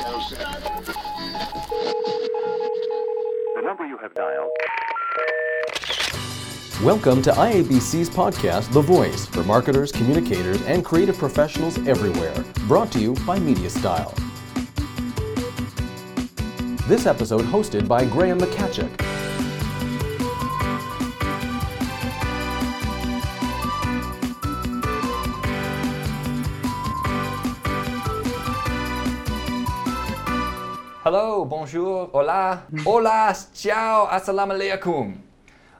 The number you have dialed. Welcome to IABC's podcast, The Voice, for marketers, communicators, and creative professionals everywhere. Brought to you by MediaStyle. This episode hosted by Graham Machacek. Hello, bonjour, hola, hola, ciao, assalamu alaikum.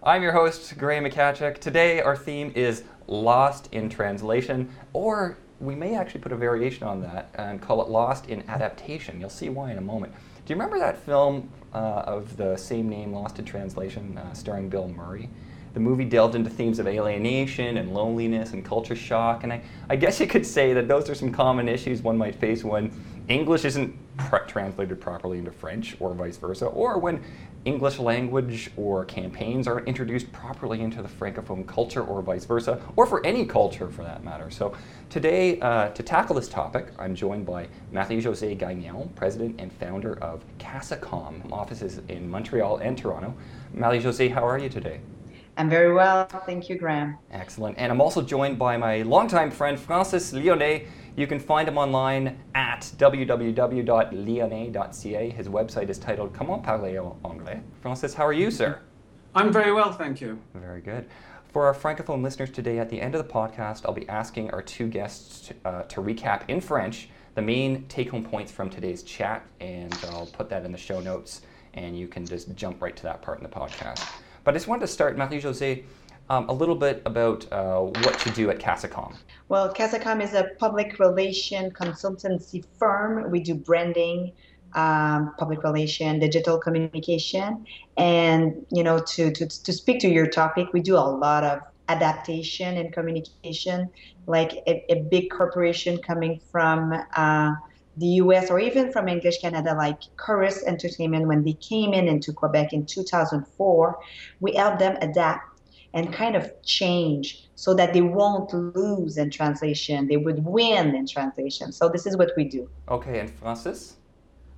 I'm your host, Graham Machacek. Today, our theme is Lost in Translation, or we may actually put a variation on that and call it Lost in Adaptation. You'll see why in a moment. Do you remember that film uh, of the same name, Lost in Translation, uh, starring Bill Murray? The movie delved into themes of alienation and loneliness and culture shock, and I, I guess you could say that those are some common issues one might face when English isn't pr- translated properly into French or vice versa, or when English language or campaigns aren't introduced properly into the Francophone culture or vice versa, or for any culture for that matter. So today, uh, to tackle this topic, I'm joined by Marie-Josée Gagnon, president and founder of CASACOM, offices in Montreal and Toronto. Marie-Josée, how are you today? I'm very well, thank you, Graham. Excellent. And I'm also joined by my longtime friend, Francis Lionnet. You can find him online at www.lionnet.ca. His website is titled Comment parler en anglais. Francis, how are you, sir? I'm very well, thank you. Very good. For our Francophone listeners today, at the end of the podcast, I'll be asking our two guests to, uh, to recap in French the main take home points from today's chat, and I'll put that in the show notes, and you can just jump right to that part in the podcast. But I just wanted to start, Marie-Josée, um, a little bit about uh, what you do at CASACOM. Well, CASACOM is a public relation consultancy firm. We do branding, um, public relation, digital communication, and you know, to, to to speak to your topic, we do a lot of adaptation and communication. Like a, a big corporation coming from uh, the US or even from English Canada, like Corus Entertainment, when they came in into Quebec in 2004, we helped them adapt and kind of change so that they won't lose in translation. They would win in translation. So this is what we do. Okay, and Francis?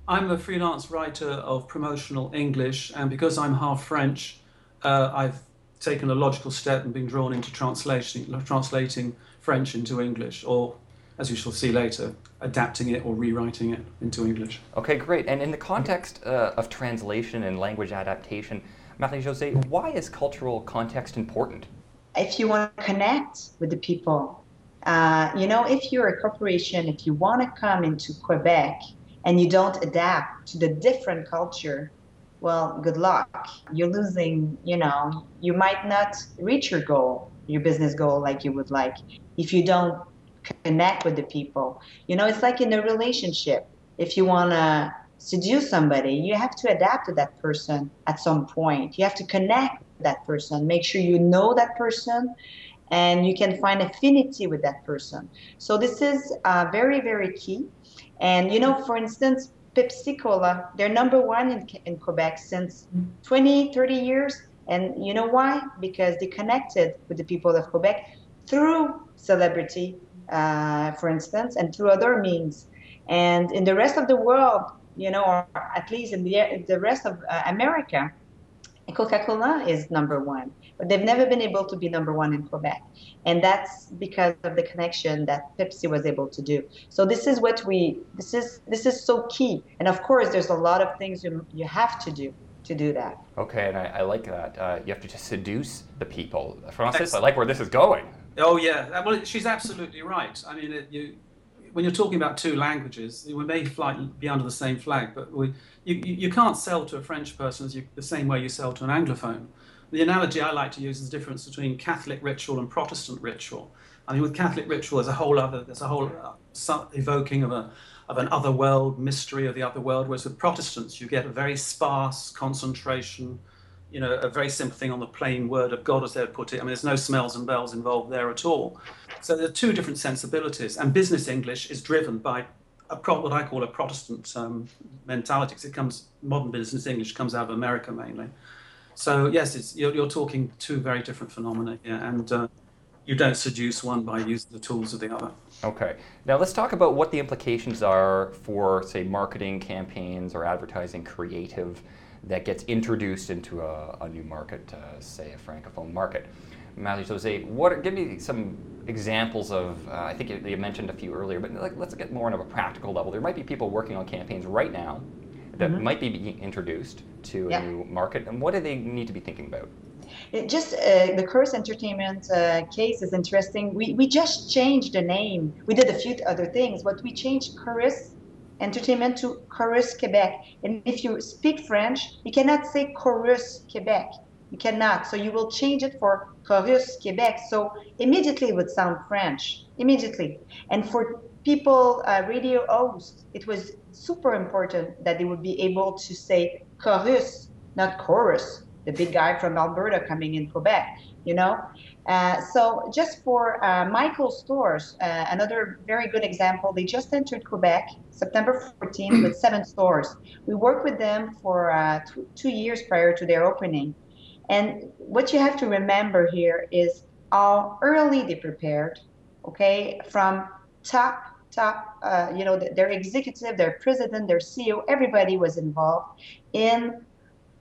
I'm a freelance writer of promotional English, and because I'm half French, uh, I've taken a logical step and been drawn into translating, translating French into English, or as you shall see later, adapting it or rewriting it into English. Okay, great. And in the context uh, of translation and language adaptation, Marie-Josée, why is cultural context important? If you want to connect with the people, uh, you know, if you're a corporation, if you want to come into Quebec and you don't adapt to the different culture, well, good luck. You're losing, you know, you might not reach your goal, your business goal like you would like if you don't connect with the people. You know, it's like in a relationship. If you want to seduce somebody, you have to adapt to that person at some point. You have to connect that person, make sure you know that person, and you can find affinity with that person. So this is uh, very, very key. And you know, for instance, Pepsi Cola, they're number one in, in Quebec since 20, 30 years. And you know why? Because they connected with the people of Quebec through celebrity, uh, for instance, and through other means. And in the rest of the world, you know, or at least in the, the rest of uh, America, Coca-Cola is number one, but they've never been able to be number one in Quebec, and that's because of the connection that Pepsi was able to do. So this is what we this is this is so key, and of course, there's a lot of things you, you have to do to do that. Okay, and I, I like that. Uh, you have to just seduce the people. Francis, I like where this is going. Oh yeah, well, she's absolutely right. I mean, it, you when you're talking about two languages, we may fly, be under the same flag, but we, you, you can't sell to a French person you, the same way you sell to an Anglophone. The analogy I like to use is the difference between Catholic ritual and Protestant ritual. I mean, with Catholic ritual, there's a whole other, there's a whole uh, evoking of a of an other world, mystery of the other world. Whereas with Protestants, you get a very sparse concentration, you know, a very simple thing on the plain word of God, as they would put it. I mean, there's no smells and bells involved there at all. So there are two different sensibilities, and business English is driven by a pro- what I call a Protestant um, mentality. It comes modern business English comes out of America mainly. So yes, you're, you're talking two very different phenomena here, and uh, you don't seduce one by using the tools of the other. Okay. Now let's talk about what the implications are for, say, marketing campaigns or advertising creative that gets introduced into a, a new market, uh, say a francophone market. Marie-Josée, what give me some examples of? Uh, I think you, you, mentioned a few earlier, but like, let's get more on a practical level. There might be people working on campaigns right now that mm-hmm. might be being introduced to a new market, and what do they need to be thinking about? It just uh, the Corus Entertainment uh, case is interesting. We, we just changed the name. We did a few other things, but we changed Corus Entertainment to Corus Quebec. And if you speak French, you cannot say Corus Quebec. You cannot. So you will change it for Corus Quebec. So immediately it would sound French. Immediately. And for people, uh, radio hosts, it was super important that they would be able to say Corus, not Corus the big guy from Alberta coming in Quebec, you know. Uh, so just for uh, Michaels stores, uh, another very good example, they just entered Quebec September 14 with seven stores. We worked with them for uh, two, two years prior to their opening. And what you have to remember here is how early they prepared, okay, from top top, uh, you know, their executive, their president, their CEO, everybody was involved in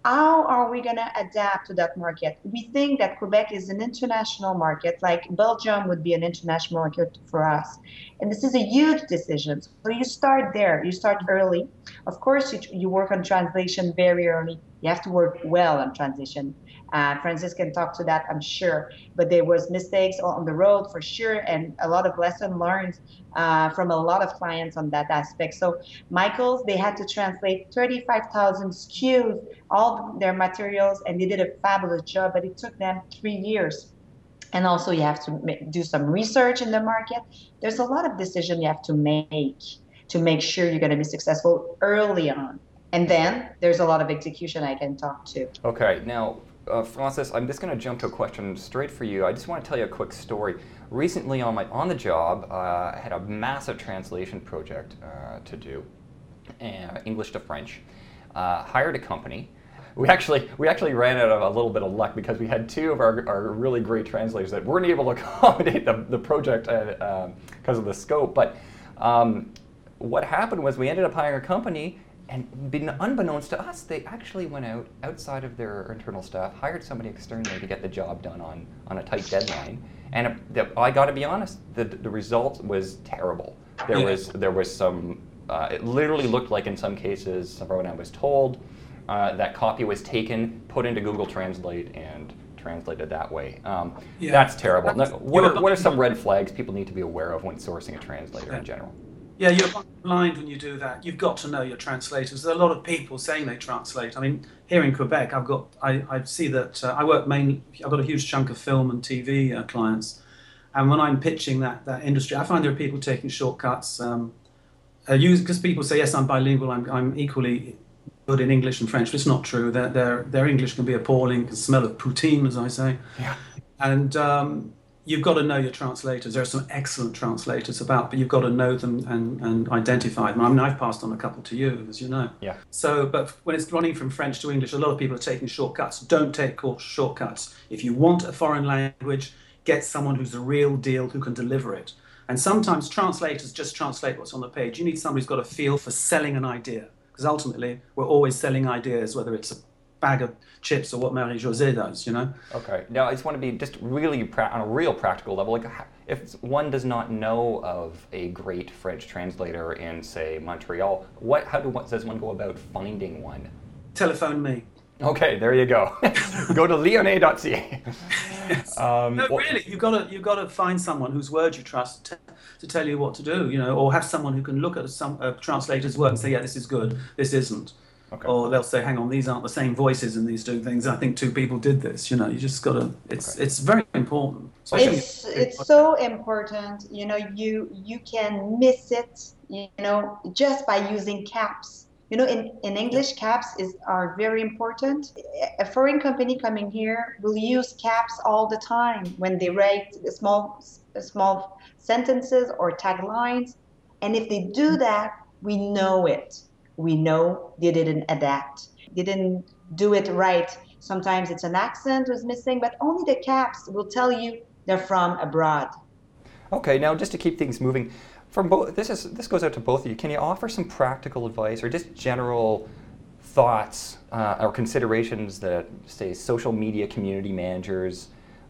how are we going to adapt to that market? We think that Quebec is an international market, like Belgium would be an international market for us. And this is a huge decision. So you start there, you start early. Of course, you, you work on translation very early. You have to work well on transition. Uh, Francis can talk to that, I'm sure. But there was mistakes on the road for sure, and a lot of lesson learned uh, from a lot of clients on that aspect. So Michaels, they had to translate 35,000 SKUs, all their materials, and they did a fabulous job. But it took them three years. And also, you have to do some research in the market. There's a lot of decision you have to make to make sure you're going to be successful early on. And then there's a lot of execution I can talk to. Okay, now uh, Francis, I'm just going to jump to a question straight for you. I just want to tell you a quick story. Recently, on my on the job, uh, I had a massive translation project uh, to do, uh, English to French. Uh, hired a company. We actually we actually ran out of a little bit of luck because we had two of our, our really great translators that weren't able to accommodate the, the project because uh, of the scope. But um, what happened was we ended up hiring a company and unbeknownst to us, they actually went out outside of their internal staff, hired somebody externally to get the job done on, on a tight deadline. And the, I got to be honest, the, the result was terrible. There yeah. was there was some. Uh, it literally looked like in some cases, from I was told, uh, that copy was taken, put into Google Translate, and translated that way. Um, yeah. That's terrible. Now, what, are, what are some red flags people need to be aware of when sourcing a translator in general? Yeah, you're blind when you do that. You've got to know your translators. There are a lot of people saying they translate. I mean, here in Quebec, I've got I, I see that uh, I work mainly. I've got a huge chunk of film and TV uh, clients, and when I'm pitching that that industry, I find there are people taking shortcuts. Um, uh, because people say yes, I'm bilingual. I'm I'm equally good in English and French, but it's not true. Their their their English can be appalling. Can smell of poutine, as I say. Yeah. And um, you've got to know your translators. There are some excellent translators about, but you've got to know them and, and identify them. I mean, I've passed on a couple to you, as you know. Yeah. So, but when it's running from French to English, a lot of people are taking shortcuts. Don't take shortcuts. If you want a foreign language, get someone who's the real deal who can deliver it. And sometimes translators just translate what's on the page. You need somebody who's got a feel for selling an idea. Because ultimately, we're always selling ideas, whether it's a bag of chips or what Marie-Josée does, you know? Okay. Now, I just want to be just really pra- on a real practical level. Like, if one does not know of a great French translator in, say, Montreal, what, how do, what, does one go about finding one? Telephone me. Okay, there you go. go to lionnet.ca. um, no, really, you've got to you've got to find someone whose word you trust to, to, tell you what to do, you know, or have someone who can look at some a translator's work and say, yeah, this is good, this isn't. Okay. Or they'll say, "Hang on, these aren't the same voices in these two things." I think two people did this. You know, you just got to. It's okay. it's very important. It's it's so important. You know, you you can miss it. You know, just by using caps. You know, in, in English, caps is are very important. A foreign company coming here will use caps all the time when they write small small sentences or taglines, and if they do mm-hmm. that, we know it we know they didn't adapt. They didn't do it right. Sometimes it's an accent was missing, but only the caps will tell you they're from abroad. Okay, now just to keep things moving, from both this is this goes out to both of you. Can you offer some practical advice or just general thoughts uh, or considerations that say social media community managers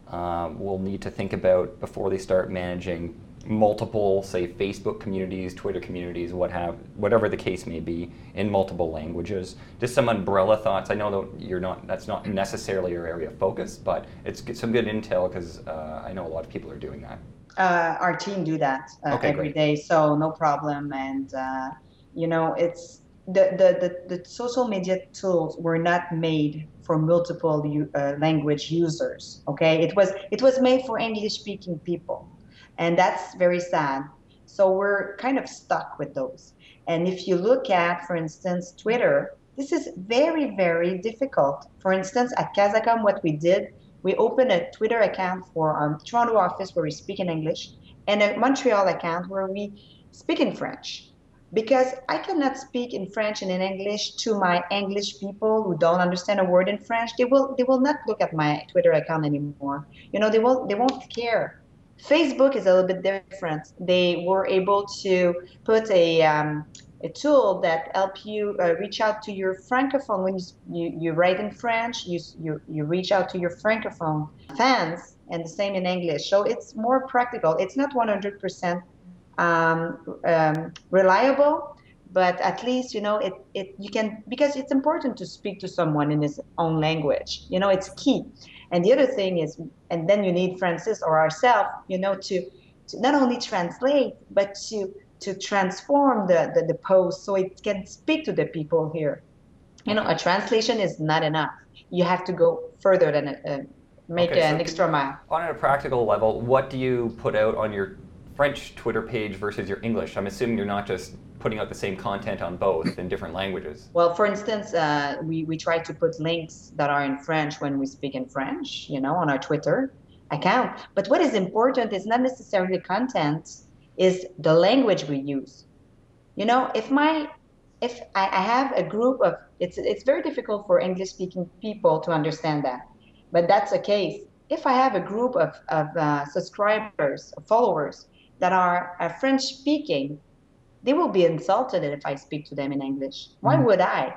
um, will need to think about before they start managing multiple, say, Facebook communities, Twitter communities, what have, whatever the case may be, in multiple languages. Just some umbrella thoughts. I know that you're not. That's not necessarily your area of focus, but it's some good intel because uh, I know a lot of people are doing that. Uh, our team do that uh, Okay, every great. day, so no problem. And uh, you know, it's the, the, the, the social media tools were not made for multiple uh, language users. Okay, it was it was made for English speaking people, and that's very sad. So we're kind of stuck with those. And if you look at, for instance, Twitter, this is very very difficult. For instance, at Casacom, what we did we opened a Twitter account for our Toronto office where we speak in English and a Montreal account where we speak in French. Because I cannot speak in French and in English to my English people who don't understand a word in French. They will they will not look at my Twitter account anymore. You know, they won't they won't care. Facebook is a little bit different. They were able to put a um, a tool that help you uh, reach out to your francophone when you, you, you write in French, you, you, you reach out to your francophone fans, and the same in English. So it's more practical. It's not 100% um, um, reliable, but at least you know it, it. You can because it's important to speak to someone in his own language. You know, it's key. And the other thing is, and then you need Francis or ourselves, you know, to, to not only translate but to to transform the, the, the post so it can speak to the people here. You know, a translation is not enough. You have to go further than uh, make Okay, an could- extra mile. On a practical level, what do you put out on your French Twitter page versus your English? I'm assuming you're not just putting out the same content on both in different languages. Well, for instance, uh, we, we try to put links that are in French when we speak in French, you know, on our Twitter account. But what is important is not necessarily content, is the language we use. You know, if my if I, I have a group of it's it's very difficult for English speaking people to understand that. But that's the case. If I have a group of, of uh, subscribers, followers that are uh, French speaking, they will be insulted if I speak to them in English. Why would I?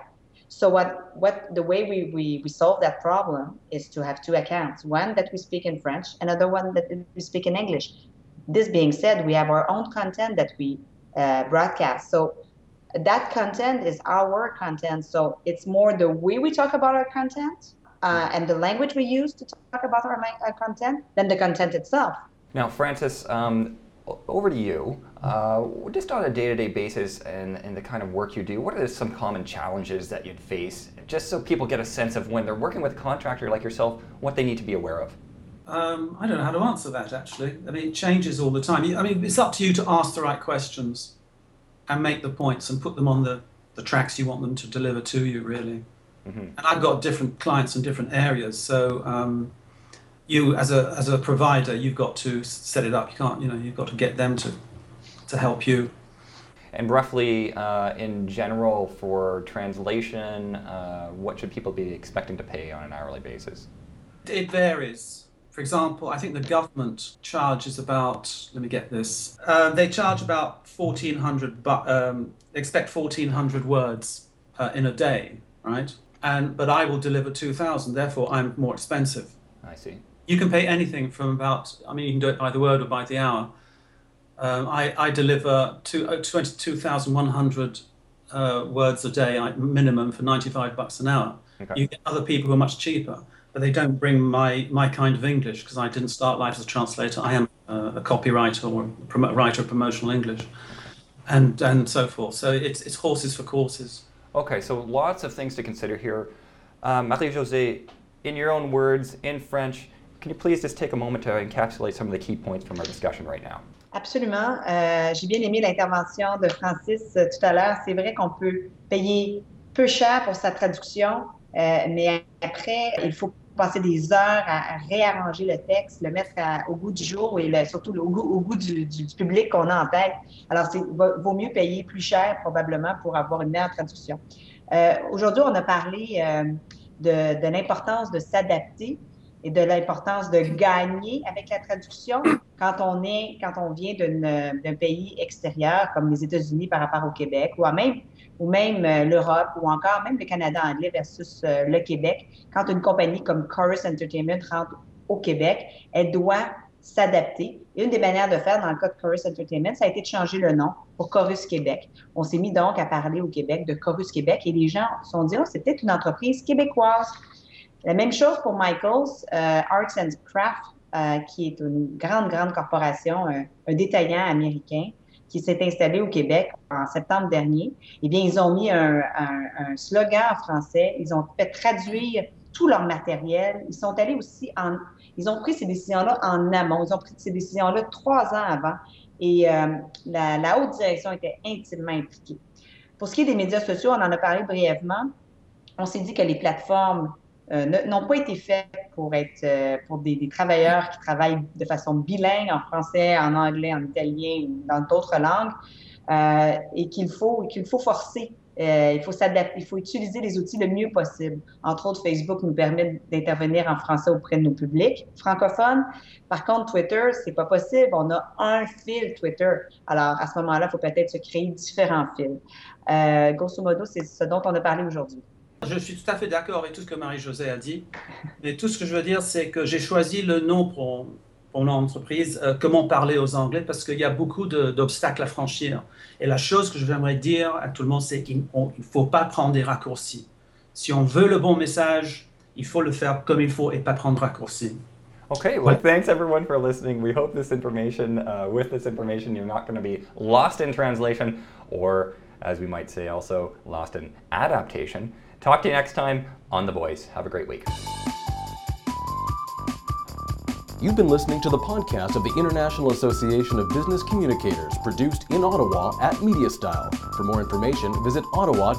So what what the way we, we, we solve that problem is to have two accounts, one that we speak in French, another one that we speak in English. This being said, we have our own content that we uh, broadcast. So that content is our content. So it's more the way we talk about our content uh, and the language we use to talk about our, our content than the content itself. Now, Francis, um, over to you. Uh, just on a day-to-day basis and, and the kind of work you do, what are some common challenges that you'd face, just so people get a sense of when they're working with a contractor like yourself, what they need to be aware of? Um, I don't know how to answer that actually. I mean, it changes all the time. I mean, it's up to you to ask the right questions and make the points and put them on the, the tracks you want them to deliver to you, really. And I've got different clients in different areas, so um, you as a as a provider, you've got to set it up. You can't, you know, you've got to get them to to help you. And roughly, uh, in general, for translation, uh, what should people be expecting to pay on an hourly basis? It varies. For example, I think the government charges about. Let me get this. Uh, they charge about fourteen hundred, but um, expect fourteen hundred words uh, in a day, right? And but I will deliver two thousand. Therefore, I'm more expensive. I see. You can pay anything from about. I mean, you can do it by the word or by the hour. Um, I, I deliver two, uh, 22,100 uh, words a day I, minimum for 95 bucks an hour. Okay. You get other people who are much cheaper, but they don't bring my, my kind of English because I didn't start life as a translator. I am uh, a copywriter or a promo- writer of promotional English, and and so forth. So it's it's horses for courses. Okay, so lots of things to consider here. Um, Marie-Josée, in your own words, in French, can you please just take a moment to encapsulate some of the key points from our discussion right now? Absolument. Euh, J'ai bien aimé l'intervention de Francis euh, tout à l'heure. C'est vrai qu'on peut payer peu cher pour sa traduction, euh, mais après, il faut passer des heures à, réarranger le texte, le mettre au goût du jour et surtout au goût, du, du- public qu'on a en tête. Alors, il vaut mieux payer plus cher probablement pour avoir une meilleure traduction. Euh, Aujourd'hui, on a parlé euh, de, de l'importance de s'adapter et de l'importance de gagner avec la traduction quand on est, quand on vient d'un pays extérieur comme les États-Unis par rapport au Québec ou même ou même euh, l'Europe ou encore même le Canada anglais versus euh, le Québec. Quand une compagnie comme Chorus Entertainment rentre au Québec, elle doit s'adapter. Une des manières de faire dans le cas de Chorus Entertainment, ça a été de changer le nom pour Chorus Québec. On s'est mis donc à parler au Québec de Chorus Québec et les gens se sont dit, oh, c'est peut-être une entreprise québécoise. La même chose pour Michaels, euh, Arts and Craft, euh, qui est une grande, grande corporation, un, un détaillant américain qui s'est installé au Québec en septembre dernier. Eh bien, ils ont mis un, un- un slogan en français. Ils ont fait traduire tout leur matériel. Ils sont allés aussi en... Ils ont pris ces décisions-là en amont. Ils ont pris ces décisions-là trois ans avant. Et euh, la, la haute direction était intimement impliquée. Pour ce qui est des médias sociaux, on en a parlé brièvement. On s'est dit que les plateformes n'ont pas été faites pour être euh, pour des, des travailleurs qui travaillent de façon bilingue en français, en anglais, en italien dans d'autres langues, euh, et qu'il faut qu'il faut forcer. Euh, il faut s'adapter, il faut utiliser les outils le mieux possible. Entre autres, Facebook nous permet d'intervenir en français auprès de nos publics francophones. Par contre, Twitter, c'est pas possible. On a un fil Twitter. Alors, à ce moment-là, il faut peut-être se créer différents fils. Euh, grosso modo, c'est ce dont on a parlé aujourd'hui. Je suis tout à fait d'accord avec tout ce que Marie-Josée a dit. Mais tout ce que je veux dire, c'est que j'ai choisi le nom pour, mon entreprise, euh, comment parler aux Anglais, parce qu'il y a beaucoup d'obstacles à franchir. Et la chose que je j'aimerais dire à tout le monde, c'est qu'il ne faut pas prendre des raccourcis. Si on veut le bon message, il faut le faire comme il faut et pas prendre raccourcis. Okay, well, thanks everyone for listening. We hope this information, uh, with information, you're not going to be lost in translation as we might say, also lost in adaptation. Talk to you next time on The Voice. Have a great week. You've been listening to the podcast of the International Association of Business Communicators, produced in Ottawa at MediaStyle. For more information, visit ottawa.iabc.com.